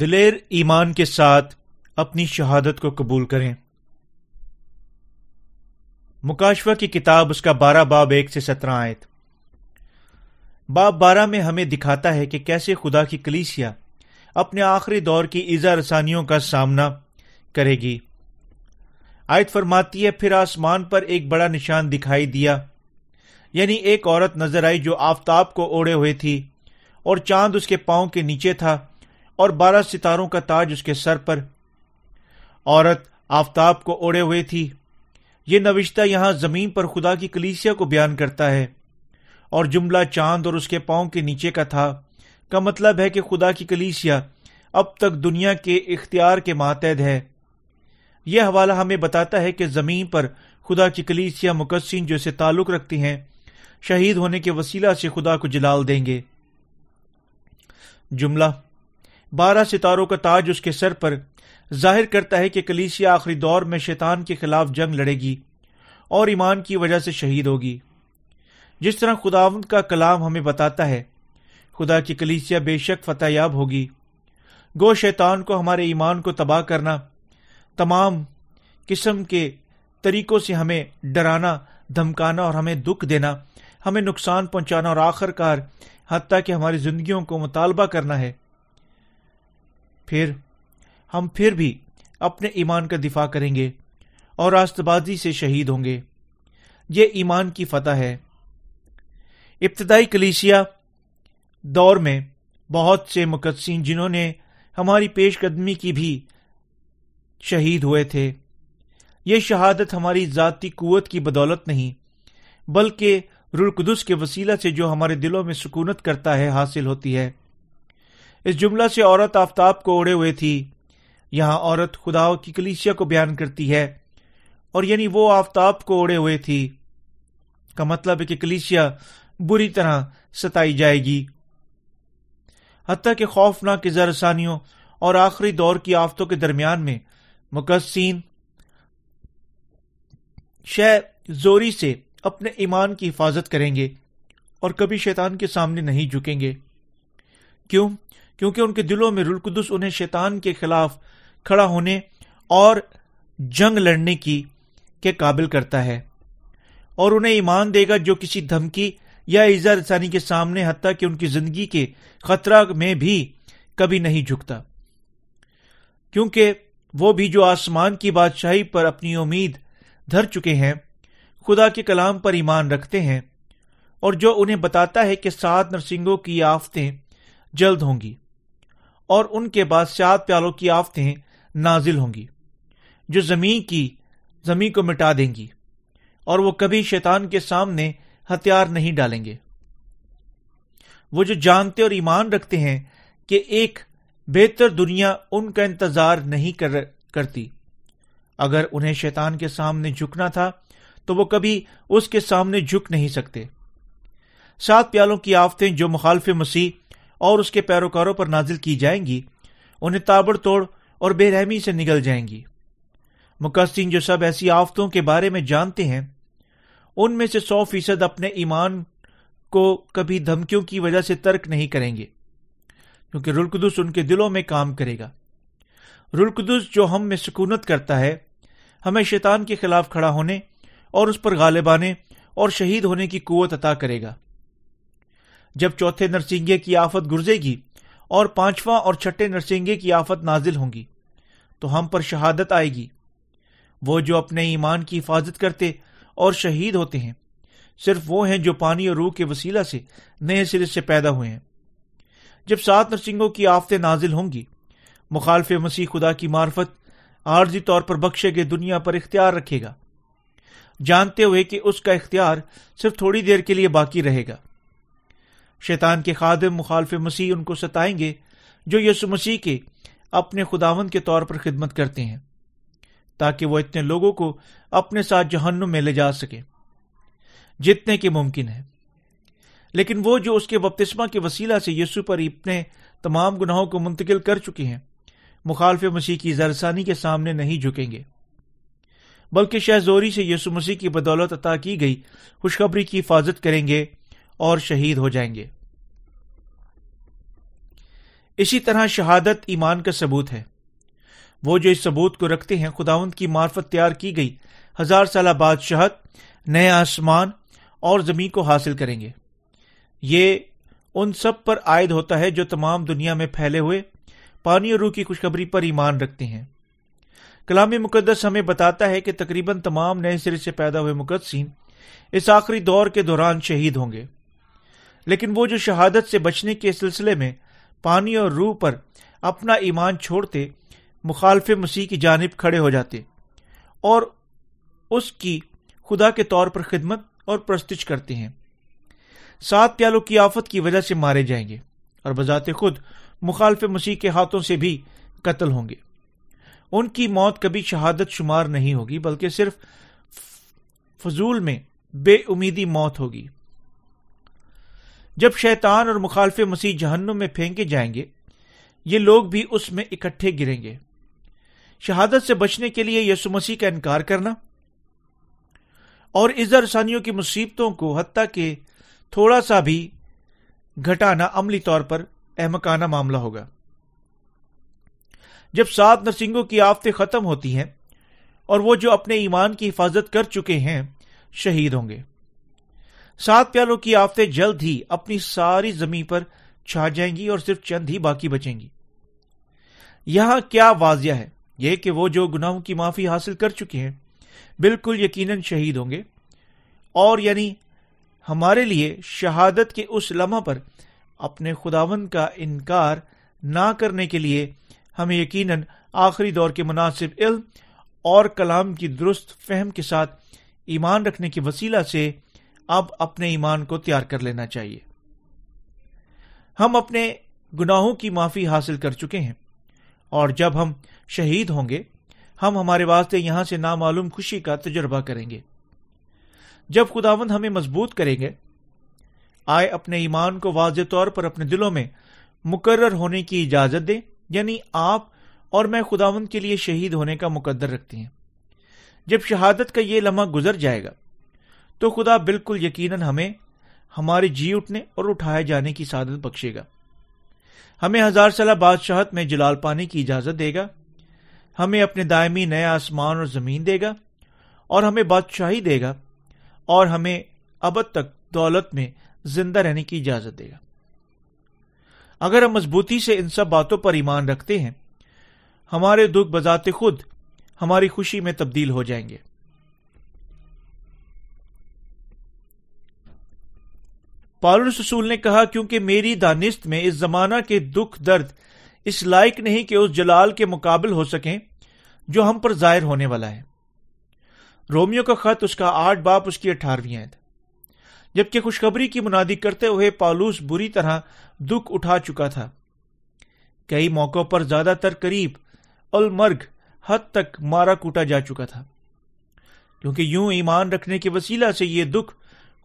دلیر ایمان کے ساتھ اپنی شہادت کو قبول کریں۔ مکاشفہ کی کتاب اس کا بارہ باب ایک سے سترہ آیت۔ باب بارہ میں ہمیں دکھاتا ہے کہ کیسے خدا کی کلیسیا اپنے آخری دور کی ایزا رسانیوں کا سامنا کرے گی۔ آیت فرماتی ہے، پھر آسمان پر ایک بڑا نشان دکھائی دیا۔ یعنی ایک عورت نظر آئی جو آفتاب کو اوڑے ہوئے تھی اور چاند اس کے پاؤں کے نیچے تھا۔ اور بارہ ستاروں کا تاج اس کے سر پر۔ عورت آفتاب کو اوڑے ہوئے تھی۔ یہ نوشتہ یہاں زمین پر خدا کی کلیسیا کو بیان کرتا ہے۔ اور جملہ چاند اور اس کے پاؤں کے نیچے کا تھا۔ کا مطلب ہے کہ خدا کی کلیسیا اب تک دنیا کے اختیار کے ماتحد ہے۔ یہ حوالہ ہمیں بتاتا ہے کہ زمین پر خدا کی کلیسیا مقصین جو اسے تعلق رکھتی ہیں، شہید ہونے کے وسیلہ سے خدا کو جلال دیں گے۔ جملہ بارہ ستاروں کا تاج اس کے سر پر ظاہر کرتا ہے کہ کلیسیا آخری دور میں شیطان کے خلاف جنگ لڑے گی اور ایمان کی وجہ سے شہید ہوگی۔ جس طرح خداوند کا کلام ہمیں بتاتا ہے، خدا کی کلیسیا بے شک فتح یاب ہوگی۔ گو شیطان کو ہمارے ایمان کو تباہ کرنا تمام قسم کے طریقوں سے ہمیں ڈرانا، دھمکانا اور ہمیں دکھ دینا، ہمیں نقصان پہنچانا اور آخر کار حتیٰ کہ ہماری زندگیوں کو مطالبہ کرنا ہے۔ پھر ہم پھر بھی اپنے ایمان کا دفاع کریں گے اور راست بازی سے شہید ہوں گے۔ یہ ایمان کی فتح ہے۔ ابتدائی کلیسیا دور میں بہت سے مقدسین جنہوں نے ہماری پیش قدمی کی بھی شہید ہوئے تھے۔ یہ شہادت ہماری ذاتی قوت کی بدولت نہیں، بلکہ رلقدس کے وسیلہ سے جو ہمارے دلوں میں سکونت کرتا ہے، حاصل ہوتی ہے۔ اس جملہ سے عورت آفتاب کو اوڑے ہوئے تھی۔ یہاں عورت خدا کی کلیسیا کو بیان کرتی ہے، اور یعنی وہ آفتاب کو اوڑے ہوئے تھی۔ کا مطلب ہے کہ کلیسیا بری طرح ستائی جائے گی۔ حتیٰ کہ خوفناک زرسانیوں اور آخری دور کی آفتوں کے درمیان میں مقصین شہ زوری سے اپنے ایمان کی حفاظت کریں گے اور کبھی شیطان کے سامنے نہیں جھکیں گے۔ کیوں؟ کیونکہ ان کے دلوں میں رلقدس انہیں شیطان کے خلاف کھڑا ہونے اور جنگ لڑنے کی کے قابل کرتا ہے اور انہیں ایمان دے گا جو کسی دھمکی یا ایزا رسانی کے سامنے، حتیٰ کہ ان کی زندگی کے خطرہ میں بھی کبھی نہیں جھکتا۔ کیونکہ وہ بھی جو آسمان کی بادشاہی پر اپنی امید دھر چکے ہیں، خدا کے کلام پر ایمان رکھتے ہیں اور جو انہیں بتاتا ہے کہ سات نرسنگوں کی آفتیں جلد ہوں گی۔ اور ان کے بعد سات پیالوں کی آفتیں نازل ہوں گی، جو زمین کی، زمین کو مٹا دیں گی، اور وہ کبھی شیطان کے سامنے ہتھیار نہیں ڈالیں گے۔ وہ جو جانتے اور ایمان رکھتے ہیں کہ ایک بہتر دنیا ان کا انتظار نہیں کر، کرتی۔ اگر انہیں شیطان کے سامنے جھکنا تھا، تو وہ کبھی اس کے سامنے جھک نہیں سکتے۔ سات پیالوں کی آفتیں جو مخالف مسیح اور اس کے پیروکاروں پر نازل کی جائیں گی، انہیں تابڑ توڑ اور بے رحمی سے نگل جائیں گی۔ مقصین جو سب ایسی آفتوں کے بارے میں جانتے ہیں، ان میں سے سو فیصد اپنے ایمان کو کبھی دھمکیوں کی وجہ سے ترک نہیں کریں گے، کیونکہ رلقدس ان کے دلوں میں کام کرے گا۔ رلقدس جو ہم میں سکونت کرتا ہے، ہمیں شیطان کے خلاف کھڑا ہونے اور اس پر غالب آنے اور شہید ہونے کی قوت عطا کرے گا۔ جب چوتھے نرسنگے کی آفت گرزے گی اور پانچواں اور چھٹے نرسنگے کی آفت نازل ہوں گی، تو ہم پر شہادت آئے گی۔ وہ جو اپنے ایمان کی حفاظت کرتے اور شہید ہوتے ہیں، صرف وہ ہیں جو پانی اور روح کے وسیلہ سے نئے سرے سے پیدا ہوئے ہیں۔ جب سات نرسنگوں کی آفتیں نازل ہوں گی، مخالف مسیح خدا کی معرفت عارضی طور پر بخشے گئے دنیا پر اختیار رکھے گا۔ جانتے ہوئے کہ اس کا اختیار صرف تھوڑی دیر کے لیے باقی رہے گا۔ شیطان کے خادم مخالف مسیح ان کو ستائیں گے، جو یسو مسیح کے اپنے خداون کے طور پر خدمت کرتے ہیں، تاکہ وہ اتنے لوگوں کو اپنے ساتھ جہنم میں لے جا سکے، جتنے کی ممکن ہے لیکن وہ جو اس کے بپتسما کے وسیلہ سے یسو پر اپنے تمام گناہوں کو منتقل کر چکے ہیں، مخالف مسیح کی زرسانی کے سامنے نہیں جھکیں گے۔ بلکہ شہزوری سے یسو مسیح کی بدولت عطا کی گئی، خوشخبری کی حفاظت کریں گے اور شہید ہو جائیں گے۔ اسی طرح شہادت ایمان کا ثبوت ہے۔ وہ جو اس ثبوت کو رکھتے ہیں، خداوند کی معرفت تیار کی گئی۔ ہزار سالہ بادشاہت نئے آسمان اور زمین کو حاصل کریں گے۔ یہ ان سب پر عائد ہوتا ہے جو تمام دنیا میں پھیلے ہوئے پانی اور روح کی خوشخبری پر ایمان رکھتے ہیں۔ کلام مقدس ہمیں بتاتا ہے کہ تقریباً تمام نئے سرے سے پیدا ہوئے مقدسین اس آخری دور کے دوران شہید ہوں گے۔ لیکن وہ جو شہادت سے بچنے کے سلسلے میں پانی اور روح پر اپنا ایمان چھوڑتے، مخالف مسیح کی جانب کھڑے ہو جاتے اور اس کی خدا کے طور پر خدمت اور پرستش کرتے ہیں۔ سات پیالوں کی آفت کی وجہ سے مارے جائیں گے اور بذات خود مخالف مسیح کے ہاتھوں سے بھی قتل ہوں گے۔ ان کی موت کبھی شہادت شمار نہیں ہوگی، بلکہ صرف فضول میں بے امیدی موت ہوگی۔ جب شیطان اور مخالف مسیح جہنم میں پھینکے جائیں گے، یہ لوگ بھی اس میں اکٹھے گریں گے۔ شہادت سے بچنے کے لیے یسو مسیح کا انکار کرنا اور ازر رسانیوں کی مصیبتوں کو حتیٰ کہ تھوڑا سا بھی گھٹانا عملی طور پر احمکانہ معاملہ ہوگا۔ جب سات نرسنگوں کی آفتیں ختم ہوتی ہیں اور وہ جو اپنے ایمان کی حفاظت کر چکے ہیں، شہید ہوں گے۔ سات پیالوں کی آفتیں جلد ہی اپنی ساری زمین پر چھا جائیں گی اور صرف چند ہی باقی بچیں گی۔ یہاں کیا واضح ہے؟ یہ کہ وہ جو گناہوں کی معافی حاصل کر چکے ہیں، بالکل یقیناً شہید ہوں گے۔ اور یعنی ہمارے لیے شہادت کے اس لمحہ پر اپنے خداون کا انکار نہ کرنے کے لیے ہمیں یقیناً آخری دور کے مناسب علم اور کلام کی درست فہم کے ساتھ ایمان رکھنے کے وسیلہ سے اب اپنے ایمان کو تیار کر لینا چاہیے۔ ہم اپنے گناہوں کی معافی حاصل کر چکے ہیں۔ اور جب ہم شہید ہوں گے، ہم ہمارے واسطے یہاں سے نامعلوم خوشی کا تجربہ کریں گے۔ جب خداوند ہمیں مضبوط کریں گے، آئے اپنے ایمان کو واضح طور پر اپنے دلوں میں مقرر ہونے کی اجازت دیں۔ یعنی آپ اور میں خداون کے لیے شہید ہونے کا مقدر رکھتے ہیں۔ جب شہادت کا یہ لمحہ گزر جائے گا تو خدا بالکل یقیناً ہمیں ہمارے جی اٹھنے اور اٹھائے جانے کی سعادت بخشے گا۔ ہمیں ہزار سالہ بادشاہت میں جلال پانے کی اجازت دے گا۔ ہمیں اپنے دائمی نئے آسمان اور زمین دے گا اور ہمیں بادشاہی دے گا اور ہمیں ابد تک دولت میں زندہ رہنے کی اجازت دے گا۔ اگر ہم مضبوطی سے ان سب باتوں پر ایمان رکھتے ہیں، ہمارے دکھ بذات خود ہماری خوشی میں تبدیل ہو جائیں گے۔ پالس رسول نے کہا، کیونکہ میری دانست میں اس زمانہ کے دکھ درد اس لائق نہیں کہ اس جلال کے مقابل ہو سکیں، جو ہم پر ظاہر ہونے والا ہے۔ رومیو کا خط، اس کا آٹھ باپ، اس کی اٹھارہویں جبکہ خوشخبری کی منادی کرتے ہوئے پالوس بری طرح دکھ اٹھا چکا تھا۔ کئی موقعوں پر زیادہ تر قریب المرگ حد تک مارا کوٹا جا چکا تھا۔ کیونکہ یوں ایمان رکھنے کے وسیلہ سے یہ دکھ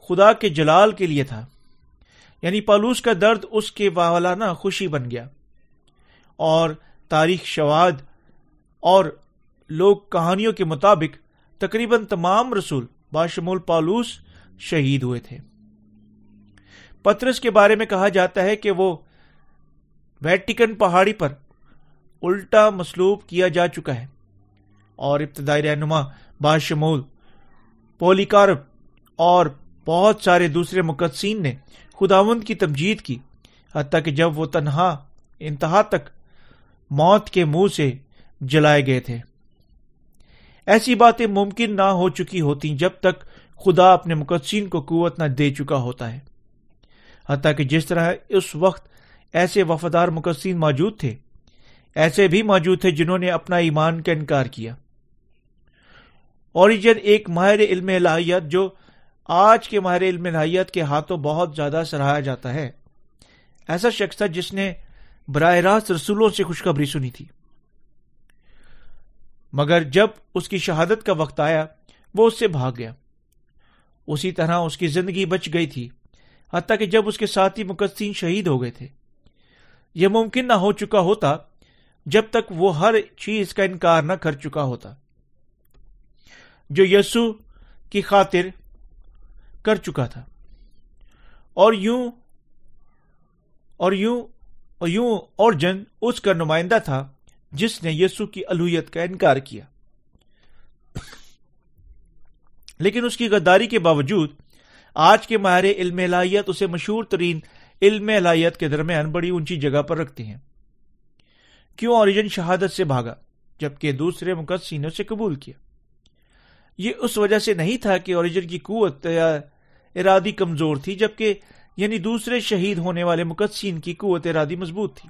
خدا کے جلال کے لیے تھا۔ یعنی پالوس کا درد اس کے والانہ خوشی بن گیا۔ اور تاریخ شواد اور لوگ کہانیوں کے مطابق تقریباً تمام رسول باشمول پالوس شہید ہوئے تھے۔ پترس کے بارے میں کہا جاتا ہے کہ وہ ویٹیکن پہاڑی پر الٹا مسلوب کیا جا چکا ہے اور ابتدائی رہنما باشمول پولیکارپ اور بہت سارے دوسرے مقدسین نے خداوند کی تمجید کی، حتیٰ کہ جب وہ تنہا، انتہا تک موت کے منہ سے جلائے گئے تھے۔ ایسی باتیں ممکن نہ ہو چکی ہوتی جب تک خدا اپنے مقدسین کو قوت نہ دے چکا ہوتا ہے۔ حتیٰ کہ جس طرح اس وقت ایسے وفادار مقدسین موجود تھے، ایسے بھی موجود تھے جنہوں نے اپنا ایمان کا انکار کیا۔ اوریجن ایک ماہر علم الہیت جو آج کے ماہر علم الہیت کے ہاتھوں بہت زیادہ سراہا جاتا ہے۔ ایسا شخص تھا جس نے براہ راست رسولوں سے خوشخبری سنی تھی۔ مگر جب اس کی شہادت کا وقت آیا، وہ اس سے بھاگ گیا۔ اسی طرح اس کی زندگی بچ گئی تھی، حتیٰ کہ جب اس کے ساتھی مقدسین شہید ہو گئے تھے۔ یہ ممکن نہ ہو چکا ہوتا جب تک وہ ہر چیز کا انکار نہ کر چکا ہوتا۔ جو یسو کی خاطر کر چکا تھا۔ اور یوں اور یوں اور یوں اور جن اس کا نمائندہ تھا جس نے یسو کی الویت کا انکار کیا۔ لیکن اس کی غداری کے باوجود آج کے ماہر علم الہیت اسے مشہور ترین علم الہیت کے درمیان بڑی اونچی جگہ پر رکھتے ہیں۔ کیوں اوریجن شہادت سے بھاگا جبکہ دوسرے مقدسینوں سے قبول کیا؟ یہ اس وجہ سے نہیں تھا کہ اوریجن کی قوت یا ارادی کمزور تھی، جبکہ یعنی دوسرے شہید ہونے والے مقدسین کی قوت ارادی مضبوط تھی۔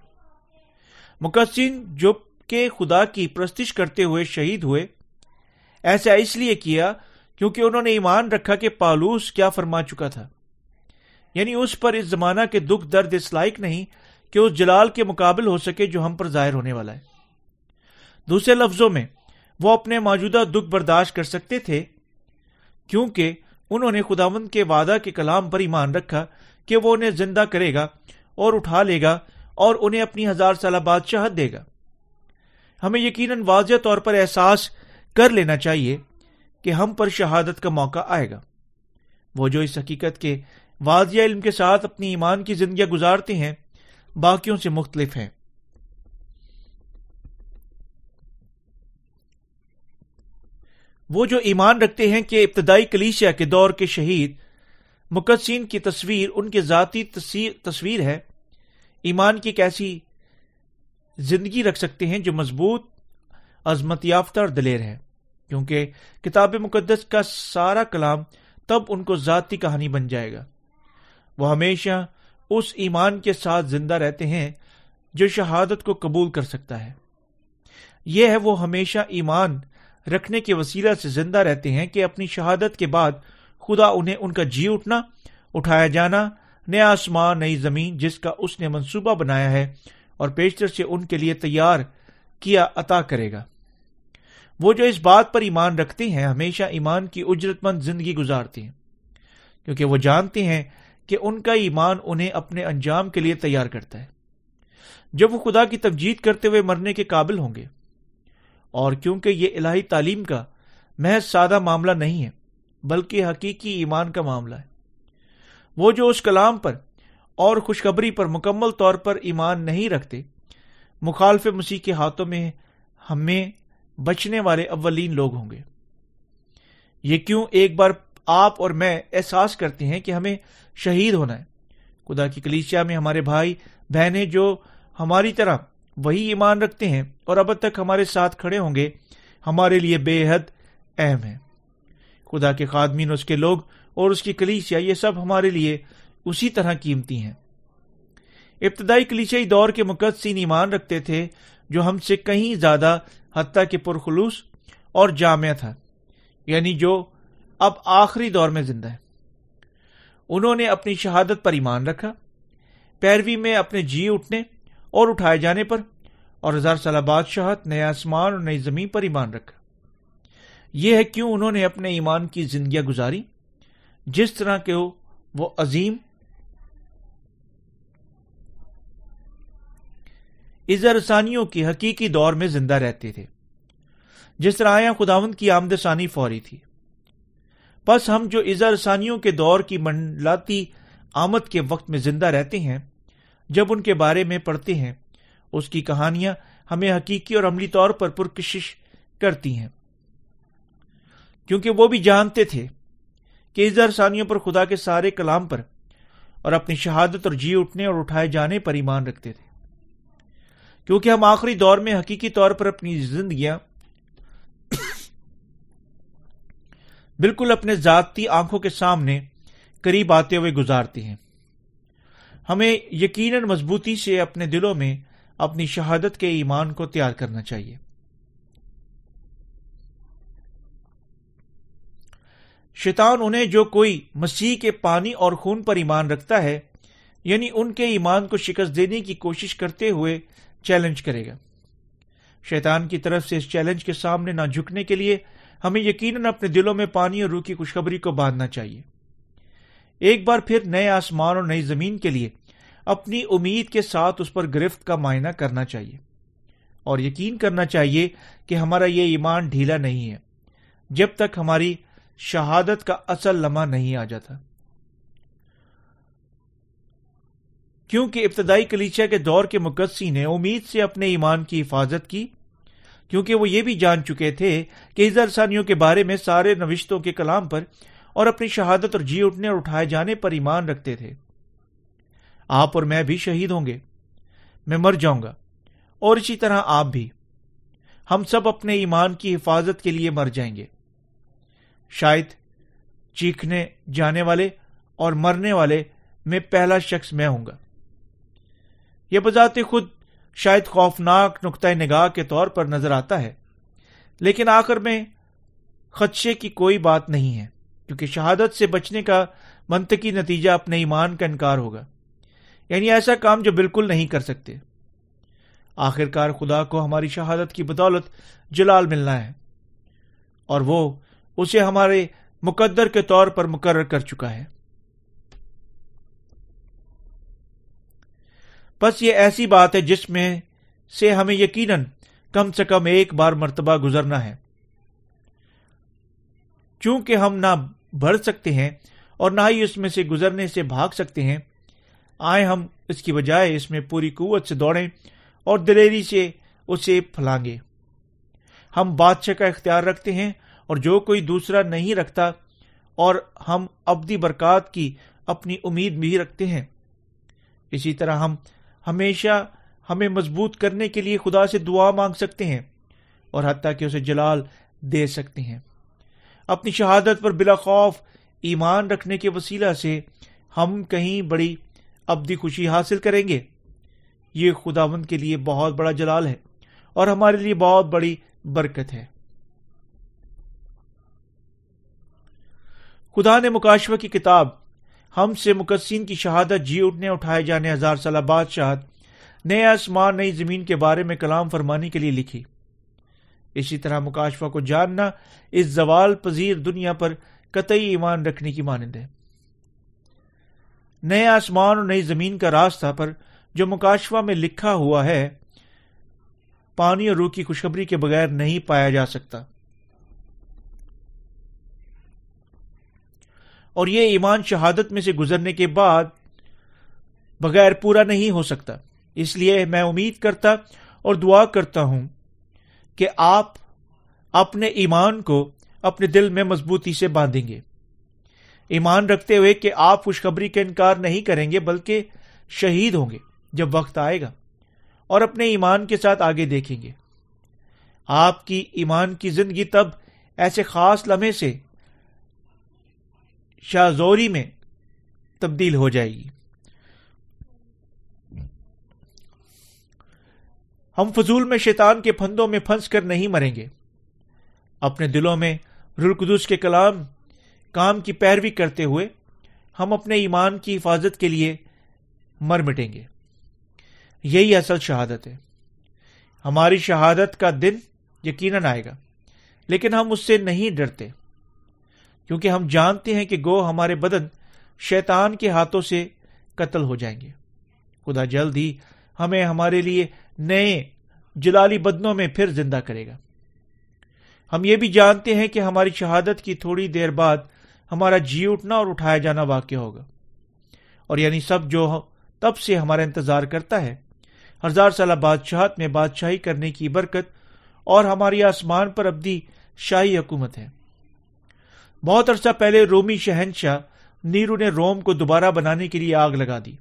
مقدسین جو کہ خدا کی پرستش کرتے ہوئے شہید ہوئے، ایسا اس لیے کیا کیونکہ انہوں نے ایمان رکھا کہ پالوس کیا فرما چکا تھا۔ یعنی اس پر اس زمانہ کے دکھ درد اس لائق نہیں کہ اس جلال کے مقابل ہو سکے جو ہم پر ظاہر ہونے والا ہے۔ دوسرے لفظوں میں وہ اپنے موجودہ دکھ برداشت کر سکتے تھے، کیونکہ انہوں نے خداوند کے وعدہ کے کلام پر ایمان رکھا کہ وہ انہیں زندہ کرے گا اور اٹھا لے گا اور انہیں اپنی ہزار سالہ بادشاہت دے گا۔ ہمیں یقیناً واضح طور پر احساس کر لینا چاہیے کہ ہم پر شہادت کا موقع آئے گا۔ وہ جو اس حقیقت کے واضح علم کے ساتھ اپنی ایمان کی زندگیاں گزارتے ہیں، باقیوں سے مختلف ہیں۔ وہ جو ایمان رکھتے ہیں کہ ابتدائی کلیشیا کے دور کے شہید، مقدسین کی تصویر ان کے ذاتی تصویر ہے۔ ایمان کی ایسی زندگی رکھ سکتے ہیں جو مضبوط، عظمت یافتہ اور دلیر ہے۔ کیونکہ کتاب مقدس کا سارا کلام تب ان کو ذاتی کہانی بن جائے گا۔ وہ ہمیشہ اس ایمان کے ساتھ زندہ رہتے ہیں جو شہادت کو قبول کر سکتا ہے۔ یہ ہے وہ ہمیشہ ایمان رکھنے کے وسیلہ سے زندہ رہتے ہیں کہ اپنی شہادت کے بعد خدا انہیں ان کا جی اٹھنا، اٹھایا جانا، نیا آسمان، نئی زمین جس کا اس نے منصوبہ بنایا ہے اور پیشتر سے ان کے لیے تیار کیا عطا کرے گا۔ وہ جو اس بات پر ایمان رکھتے ہیں، ہمیشہ ایمان کی اجرت مند زندگی گزارتے ہیں، کیونکہ وہ جانتے ہیں کہ ان کا ایمان انہیں اپنے انجام کے لیے تیار کرتا ہے۔ جب وہ خدا کی تبجید کرتے ہوئے مرنے کے قابل ہوں گے اور کیونکہ یہ الہی تعلیم کا محض سادہ معاملہ نہیں ہے، بلکہ حقیقی ایمان کا معاملہ ہے۔ وہ جو اس کلام پر اور خوشخبری پر مکمل طور پر ایمان نہیں رکھتے، مخالف مسیح کے ہاتھوں میں ہمیں بچنے والے اولین لوگ ہوں گے۔ یہ کیوں ایک بار آپ اور میں احساس کرتے ہیں کہ ہمیں شہید ہونا ہے؟ خدا کی کلیچیا میں ہمارے بھائی، بہنیں جو ہماری طرح وہی ایمان رکھتے ہیں اور اب تک ہمارے ساتھ کھڑے ہوں گے، ہمارے لیے بے حد اہم ہے خدا کے خادمین، اس کے لوگ اور اس کی کلیچیا یہ سب ہمارے لیے اسی طرح قیمتی ہیں۔ ابتدائی کلیچائی دور کے مقدسین ایمان رکھتے تھے، جو ہم سے کہیں زیادہ حتیٰ کہ پرخلوص اور جامع تھا یعنی جو اب آخری دور میں زندہ ہے انہوں نے اپنی شہادت پر ایمان رکھا، پیروی میں اپنے جی اٹھنے اور اٹھائے جانے پر، اور ہزار سالہ بادشاہت نئے آسمان اور نئی زمین پر ایمان رکھا یہ ہے کیوں انہوں نے اپنے ایمان کی زندگیاں گزاری؟ جس طرح کے وہ عظیم۔ ازرسانیوں کی حقیقی دور میں زندہ رہتے تھے۔ جس طرح آیا خداون کی آمد ثانی فوری تھی۔ بس ہم جو ازرسانیوں کے دور کی منڈلاتی آمد کے وقت میں زندہ رہتے ہیں جب ان کے بارے میں پڑھتے ہیں، اس کی کہانیاں ہمیں حقیقی اور عملی طور پر پرکشش کرتی ہیں۔ کیونکہ وہ بھی جانتے تھے کہ ازرسانیوں پر خدا کے سارے کلام پر اور اپنی شہادت اور جی اٹھنے اور اٹھائے جانے پر ایمان رکھتے تھے۔ کیونکہ ہم آخری دور میں حقیقی طور پر اپنی زندگیاں بالکل اپنے ذاتی آنکھوں کے سامنے قریب آتے ہوئے گزارتے ہیں۔ ہمیں یقیناً مضبوطی سے اپنے دلوں میں اپنی شہادت کے ایمان کو تیار کرنا چاہیے۔ شیطان انہیں جو کوئی مسیح کے پانی اور خون پر ایمان رکھتا ہے یعنی ان کے ایمان کو شکست دینے کی کوشش کرتے ہوئے چیلنج کرے گا۔ شیطان کی طرف سے اس چیلنج کے سامنے نہ جھکنے کے لیے ہمیں یقیناً اپنے دلوں میں پانی اور روح کی خوشخبری کو باندھنا چاہیے۔ ایک بار پھر نئے آسمان اور نئی زمین کے لیے اپنی امید کے ساتھ اس پر گرفت کا معائنہ کرنا چاہیے۔ اور یقین کرنا چاہیے کہ ہمارا یہ ایمان ڈھیلا نہیں ہے۔ جب تک ہماری شہادت کا اصل لمحہ نہیں آ جاتا۔ کیونکہ ابتدائی کلیچا کے دور کے مقدسی نے امید سے اپنے ایمان کی حفاظت کی، کیونکہ وہ یہ بھی جان چکے تھے کہ ثانیوں کے بارے میں سارے نوشتوں کے کلام پر اور اپنی شہادت اور جی اٹھنے اور اٹھائے جانے پر ایمان رکھتے تھے۔ آپ اور میں بھی شہید ہوں گے۔ میں مر جاؤں گا۔ اور اسی طرح آپ بھی۔ ہم سب اپنے ایمان کی حفاظت کے لیے مر جائیں گے۔ شاید چیخنے جانے والے اور مرنے والے میں پہلا شخص میں ہوں گا۔ یہ بذات خود شاید خوفناک نقطۂ نگاہ کے طور پر نظر آتا ہے، لیکن آخر میں خدشے کی کوئی بات نہیں ہے۔ کیونکہ شہادت سے بچنے کا منطقی نتیجہ اپنے ایمان کا انکار ہوگا۔ یعنی ایسا کام جو بالکل نہیں کر سکتے۔ آخر کار خدا کو ہماری شہادت کی بدولت جلال ملنا ہے۔ اور وہ اسے ہمارے مقدر کے طور پر مقرر کر چکا ہے۔ بس یہ ایسی بات ہے جس میں سے ہمیں یقیناً کم سے کم ایک بار مرتبہ گزرنا ہے۔ چونکہ ہم نہ بڑھ سکتے ہیں اور نہ ہی اس میں سے گزرنے سے بھاگ سکتے ہیں آئے ہم اس کی بجائے اس میں پوری قوت سے دوڑیں اور دلیری سے اسے پھلانگے ہم بادشاہ کا اختیار رکھتے ہیں اور جو کوئی دوسرا نہیں رکھتا اور ہم ابدی برکات کی اپنی امید بھی رکھتے ہیں۔ اسی طرح ہم ہمیشہ ہمیں مضبوط کرنے کے لیے خدا سے دعا مانگ سکتے ہیں اور حتیٰ کہ اسے جلال دے سکتے ہیں۔ اپنی شہادت پر بلا خوف ایمان رکھنے کے وسیلہ سے ہم کہیں بڑی ابدی خوشی حاصل کریں گے۔ یہ خدا مند کے لیے بہت بڑا جلال ہے اور ہمارے لیے بہت بڑی برکت ہے۔ خدا نے مکاشوہ کی کتاب، ہم سے مقصین کی شہادت جی اٹھنے اٹھائے جانے ہزار سالہ بادشاہت، نئے آسمان، نئی زمین کے بارے میں کلام فرمانی کے لیے لکھی۔ اسی طرح مکاشفہ کو جاننا اس زوال پذیر دنیا پر قطعی ایمان رکھنے کی مانند ہے۔ نئے آسمان اور نئی زمین کا راستہ پر جو مکاشفہ میں لکھا ہوا ہے، پانی اور روح کی خوشخبری کے بغیر نہیں پایا جا سکتا۔ اور یہ ایمان شہادت میں سے گزرنے کے بعد بغیر پورا نہیں ہو سکتا۔ اس لیے میں امید کرتا اور دعا کرتا ہوں کہ آپ اپنے ایمان کو اپنے دل میں مضبوطی سے باندھیں گے۔ ایمان رکھتے ہوئے کہ آپ خوشخبری کا انکار نہیں کریں گے، بلکہ شہید ہوں گے جب وقت آئے گا اور اپنے ایمان کے ساتھ آگے دیکھیں گے۔ آپ کی ایمان کی زندگی تب ایسے خاص لمحے سے شاہزوری میں تبدیل ہو جائے گی۔ ہم فضول میں شیطان کے پھندوں میں پھنس کر نہیں مریں گے۔ اپنے دلوں میں رلقدس کے کلام، کام کی پیروی کرتے ہوئے ہم اپنے ایمان کی حفاظت کے لیے مر مٹیں گے۔ یہی اصل شہادت ہے۔ ہماری شہادت کا دن یقیناً آئے گا، لیکن ہم اس سے نہیں ڈرتے، کیونکہ ہم جانتے ہیں کہ گو ہمارے بدن شیطان کے ہاتھوں سے قتل ہو جائیں گے۔ خدا جلد ہی ہمیں ہمارے لیے نئے جلالی بدنوں میں پھر زندہ کرے گا۔ ہم یہ بھی جانتے ہیں کہ ہماری شہادت کی تھوڑی دیر بعد ہمارا جی اٹھنا اور اٹھایا جانا واقع ہوگا۔ اور یعنی سب جو تب سے ہمارا انتظار کرتا ہے، ہزار سالہ بادشاہت میں بادشاہی کرنے کی برکت اور ہماری آسمان پر ابدی شاہی حکومت ہے۔ بہت عرصہ پہلے رومی شہنشاہ نیرو نے روم کو دوبارہ بنانے کے لیے آگ لگا دی۔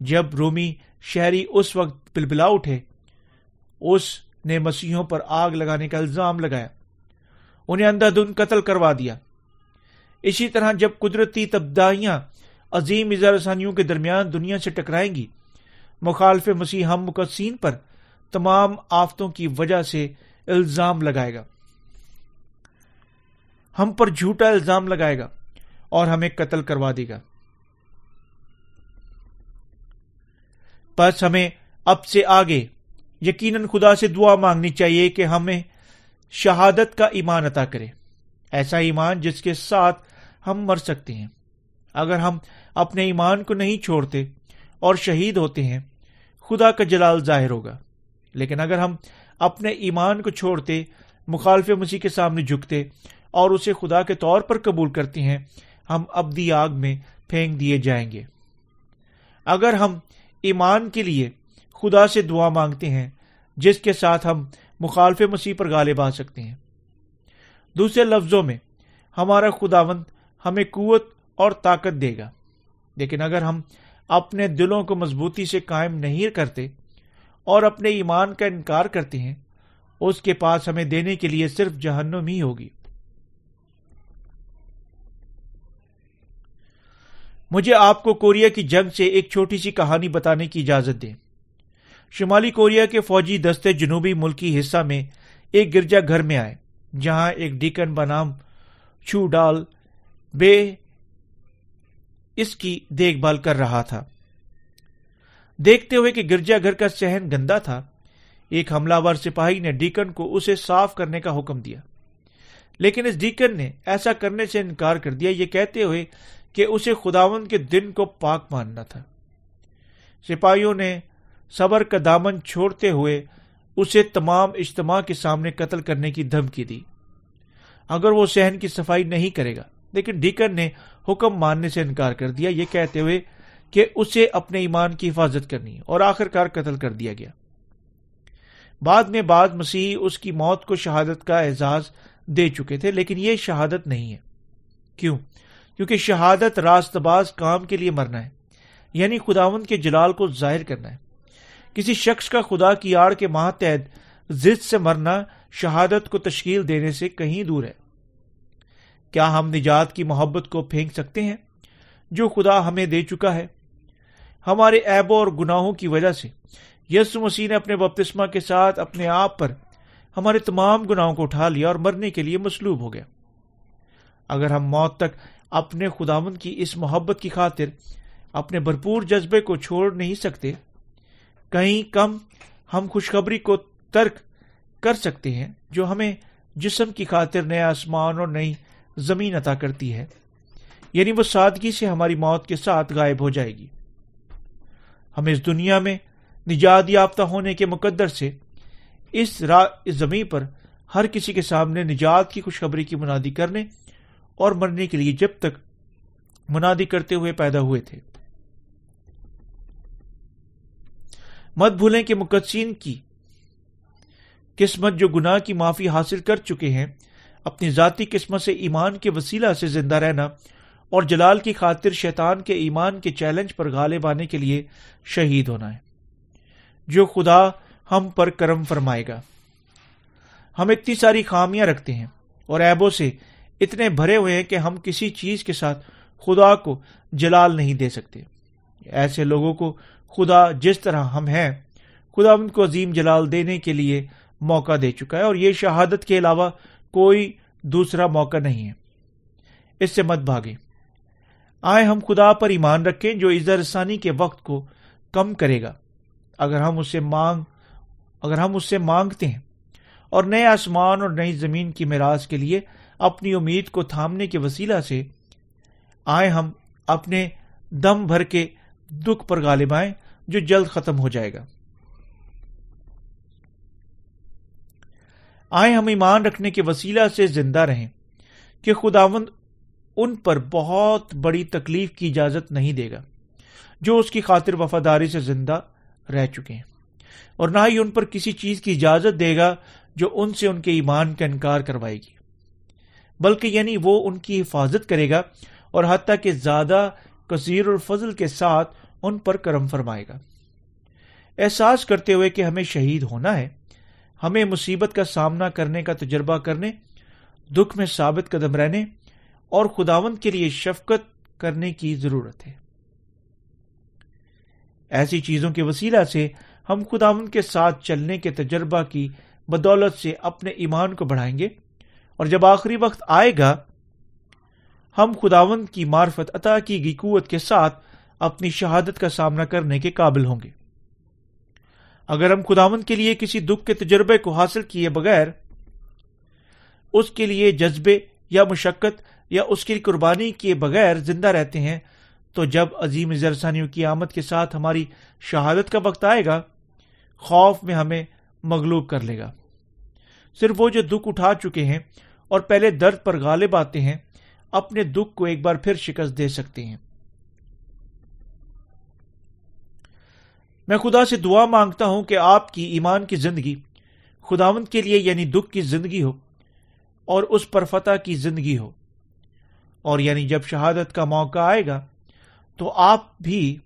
جب رومی شہری اس وقت پلپلا اٹھے۔ اس نے مسیحوں پر آگ لگانے کا الزام لگایا۔ انہیں اندھا دن قتل کروا دیا۔ اسی طرح جب قدرتی تبدیلیاں عظیم اظہار کے درمیان دنیا سے ٹکرائیں گی، مخالف مسیح ہم مقصین پر تمام آفتوں کی وجہ سے الزام لگائے گا۔ ہم پر جھوٹا الزام لگائے گا اور ہمیں قتل کروا دے گا۔ بس ہمیں اب سے آگے یقیناً خدا سے دعا مانگنی چاہیے کہ ہمیں شہادت کا ایمان عطا کرے۔ ایسا ایمان جس کے ساتھ ہم مر سکتے ہیں۔ اگر ہم اپنے ایمان کو نہیں چھوڑتے اور شہید ہوتے ہیں، خدا کا جلال ظاہر ہوگا۔ لیکن اگر ہم اپنے ایمان کو چھوڑتے، مخالف مسیح کے سامنے جھکتے اور اسے خدا کے طور پر قبول کرتے ہیں، ہم ابدی آگ میں پھینک دیے جائیں گے۔ اگر ہم ایمان کے لیے خدا سے دعا مانگتے ہیں، جس کے ساتھ ہم مخالف مسیح پر غالب آ سکتے ہیں۔ دوسرے لفظوں میں، ہمارا خداوند ہمیں قوت اور طاقت دے گا۔ لیکن اگر ہم اپنے دلوں کو مضبوطی سے قائم نہیں کرتے اور اپنے ایمان کا انکار کرتے ہیں، اس کے پاس ہمیں دینے کے لیے صرف جہنم ہی ہوگی۔ مجھے آپ کو کوریا کی جنگ سے ایک چھوٹی سی کہانی بتانے کی اجازت دیں۔ شمالی کوریا کے فوجی دستے جنوبی ملکی حصہ میں ایک گرجا گھر میں آئے، جہاں ایک ڈیکن بنام چھو ڈال بے اس کی دیکھ بھال کر رہا تھا۔ دیکھتے ہوئے کہ گرجا گھر کا سہن گندا تھا، ایک حملہ ور سپاہی نے ڈیکن کو اسے صاف کرنے کا حکم دیا۔ لیکن اس ڈیکن نے ایسا کرنے سے انکار کر دیا، یہ کہتے ہوئے کہ اسے خداون کے دن کو پاک ماننا تھا۔ سپاہیوں نے صبر کا دامن چھوڑتے ہوئے اسے تمام اجتماع کے سامنے قتل کرنے کی دھمکی دی۔ اگر وہ سہن کی صفائی نہیں کرے گا۔ لیکن ڈیکن نے حکم ماننے سے انکار کر دیا، یہ کہتے ہوئے کہ اسے اپنے ایمان کی حفاظت کرنی اور آخر کار قتل کر دیا گیا۔ بعد میں بعد مسیح اس کی موت کو شہادت کا اعزاز دے چکے تھے، لیکن یہ شہادت نہیں ہے۔ کیوں؟ کیونکہ شہادت راست باز کام کے لیے مرنا ہے یعنی خداون کے جلال کو ظاہر کرنا ہے۔ کسی شخص کا خدا کی آڑ کے ماتحت ضد سے مرنا شہادت کو تشکیل دینے سے کہیں دور ہے۔ کیا ہم نجات کی محبت کو پھینک سکتے ہیں؟ جو خدا ہمیں دے چکا ہے۔ ہمارے ایبوں اور گناہوں کی وجہ سے۔ یس مسیح نے اپنے بپتسما کے ساتھ اپنے آپ پر ہمارے تمام گناہوں کو اٹھا لیا اور مرنے کے لیے مسلوب ہو گیا۔ اگر ہم موت تک اپنے خداون کی اس محبت کی خاطر اپنے بھرپور جذبے کو چھوڑ نہیں سکتے۔ کہیں کم ہم خوشخبری کو ترک کر سکتے ہیں جو ہمیں جسم کی خاطر نیا آسمان اور نئی زمین عطا کرتی ہے۔ یعنی وہ سادگی سے ہماری موت کے ساتھ غائب ہو جائے گی۔ ہم اس دنیا میں نجات یافتہ ہونے کے مقدر سے اس را زمین پر ہر کسی کے سامنے نجات کی خوشخبری کی منادی کرنے اور مرنے کے لیے جب تک منادی کرتے ہوئے پیدا ہوئے تھے۔ مت بھولیں کہ مقدسین کی قسمت جو گناہ کی معافی حاصل کر چکے ہیں، اپنی ذاتی قسمت سے ایمان کے وسیلہ سے زندہ رہنا اور جلال کی خاطر شیطان کے ایمان کے چیلنج پر غالب آنے کے لیے شہید ہونا ہے۔ جو خدا ہم پر کرم فرمائے گا۔ ہم اتنی ساری خامیاں رکھتے ہیں اور ایبوں سے اتنے بھرے ہوئے ہیں کہ ہم کسی چیز کے ساتھ خدا کو جلال نہیں دے سکتے۔ ایسے لوگوں کو خدا جس طرح ہم ہیں، خدا ان کو عظیم جلال دینے کے لیے موقع دے چکا ہے اور یہ شہادت کے علاوہ کوئی دوسرا موقع نہیں ہے۔ اس سے مت بھاگے۔ آئے ہم خدا پر ایمان رکھیں جو عزر رسانی کے وقت کو کم کرے گا۔ اگر ہم اسے مانگ، اگر ہم اس سے مانگتے ہیں اور نئے آسمان اور نئی زمین کی میراث کے لیے اپنی امید کو تھامنے کے وسیلہ سے آئے ہم اپنے دم بھر کے دکھ پر غالب آئیں جو جلد ختم ہو جائے گا۔ آئے ہم ایمان رکھنے کے وسیلہ سے زندہ رہیں کہ خداوند ان پر بہت بڑی تکلیف کی اجازت نہیں دے گا جو اس کی خاطر وفاداری سے زندہ رہ چکے ہیں اور نہ ہی ان پر کسی چیز کی اجازت دے گا جو ان سے ان کے ایمان کا انکار کروائے گی۔ بلکہ یعنی وہ ان کی حفاظت کرے گا اور حتیٰ کہ زیادہ کثیر الفضل کے ساتھ ان پر کرم فرمائے گا۔ احساس کرتے ہوئے کہ ہمیں شہید ہونا ہے، ہمیں مصیبت کا سامنا کرنے کا تجربہ کرنے، دکھ میں ثابت قدم رہنے اور خداون کے لیے شفقت کرنے کی ضرورت ہے۔ ایسی چیزوں کے وسیلہ سے ہم خداون کے ساتھ چلنے کے تجربہ کی بدولت سے اپنے ایمان کو بڑھائیں گے۔ اور جب آخری وقت آئے گا، ہم خداون کی معرفت عطا کی گئی قوت کے ساتھ اپنی شہادت کا سامنا کرنے کے قابل ہوں گے۔ اگر ہم خداون کے لیے کسی دکھ کے تجربے کو حاصل کیے بغیر، اس کے لیے جذبے یا مشقت یا اس کی قربانی کیے بغیر زندہ رہتے ہیں، تو جب عظیم زرسانیوں کی آمد کے ساتھ ہماری شہادت کا وقت آئے گا، خوف میں ہمیں مغلوب کر لے گا۔ صرف وہ جو دکھ اٹھا چکے ہیں اور پہلے درد پر غالب آتے ہیں، اپنے دکھ کو ایک بار پھر شکست دے سکتے ہیں۔ میں خدا سے دعا مانگتا ہوں کہ آپ کی ایمان کی زندگی خداوند کے لیے یعنی دکھ کی زندگی ہو اور اس پر فتح کی زندگی ہو۔ اور یعنی جب شہادت کا موقع آئے گا تو آپ بھی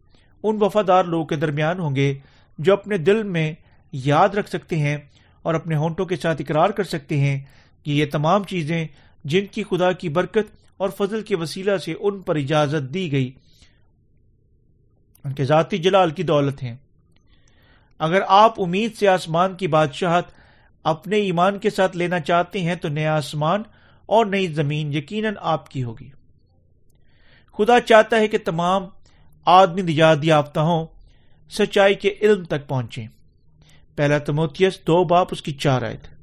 ان وفادار لوگوں کے درمیان ہوں گے جو اپنے دل میں یاد رکھ سکتے ہیں اور اپنے ہونٹوں کے ساتھ اقرار کر سکتے ہیں کہ یہ تمام چیزیں جن کی خدا کی برکت اور فضل کے وسیلہ سے ان پر اجازت دی گئی، ان کے ذاتی جلال کی دولت ہیں۔ اگر آپ امید سے آسمان کی بادشاہت اپنے ایمان کے ساتھ لینا چاہتے ہیں تو نیا آسمان اور نئی زمین یقیناً آپ کی ہوگی۔ خدا چاہتا ہے کہ تمام آدمی نجات یافتہ ہوں، سچائی کے علم تک پہنچے پہلا تموتیس دو باپ اس کی چار آئے تھے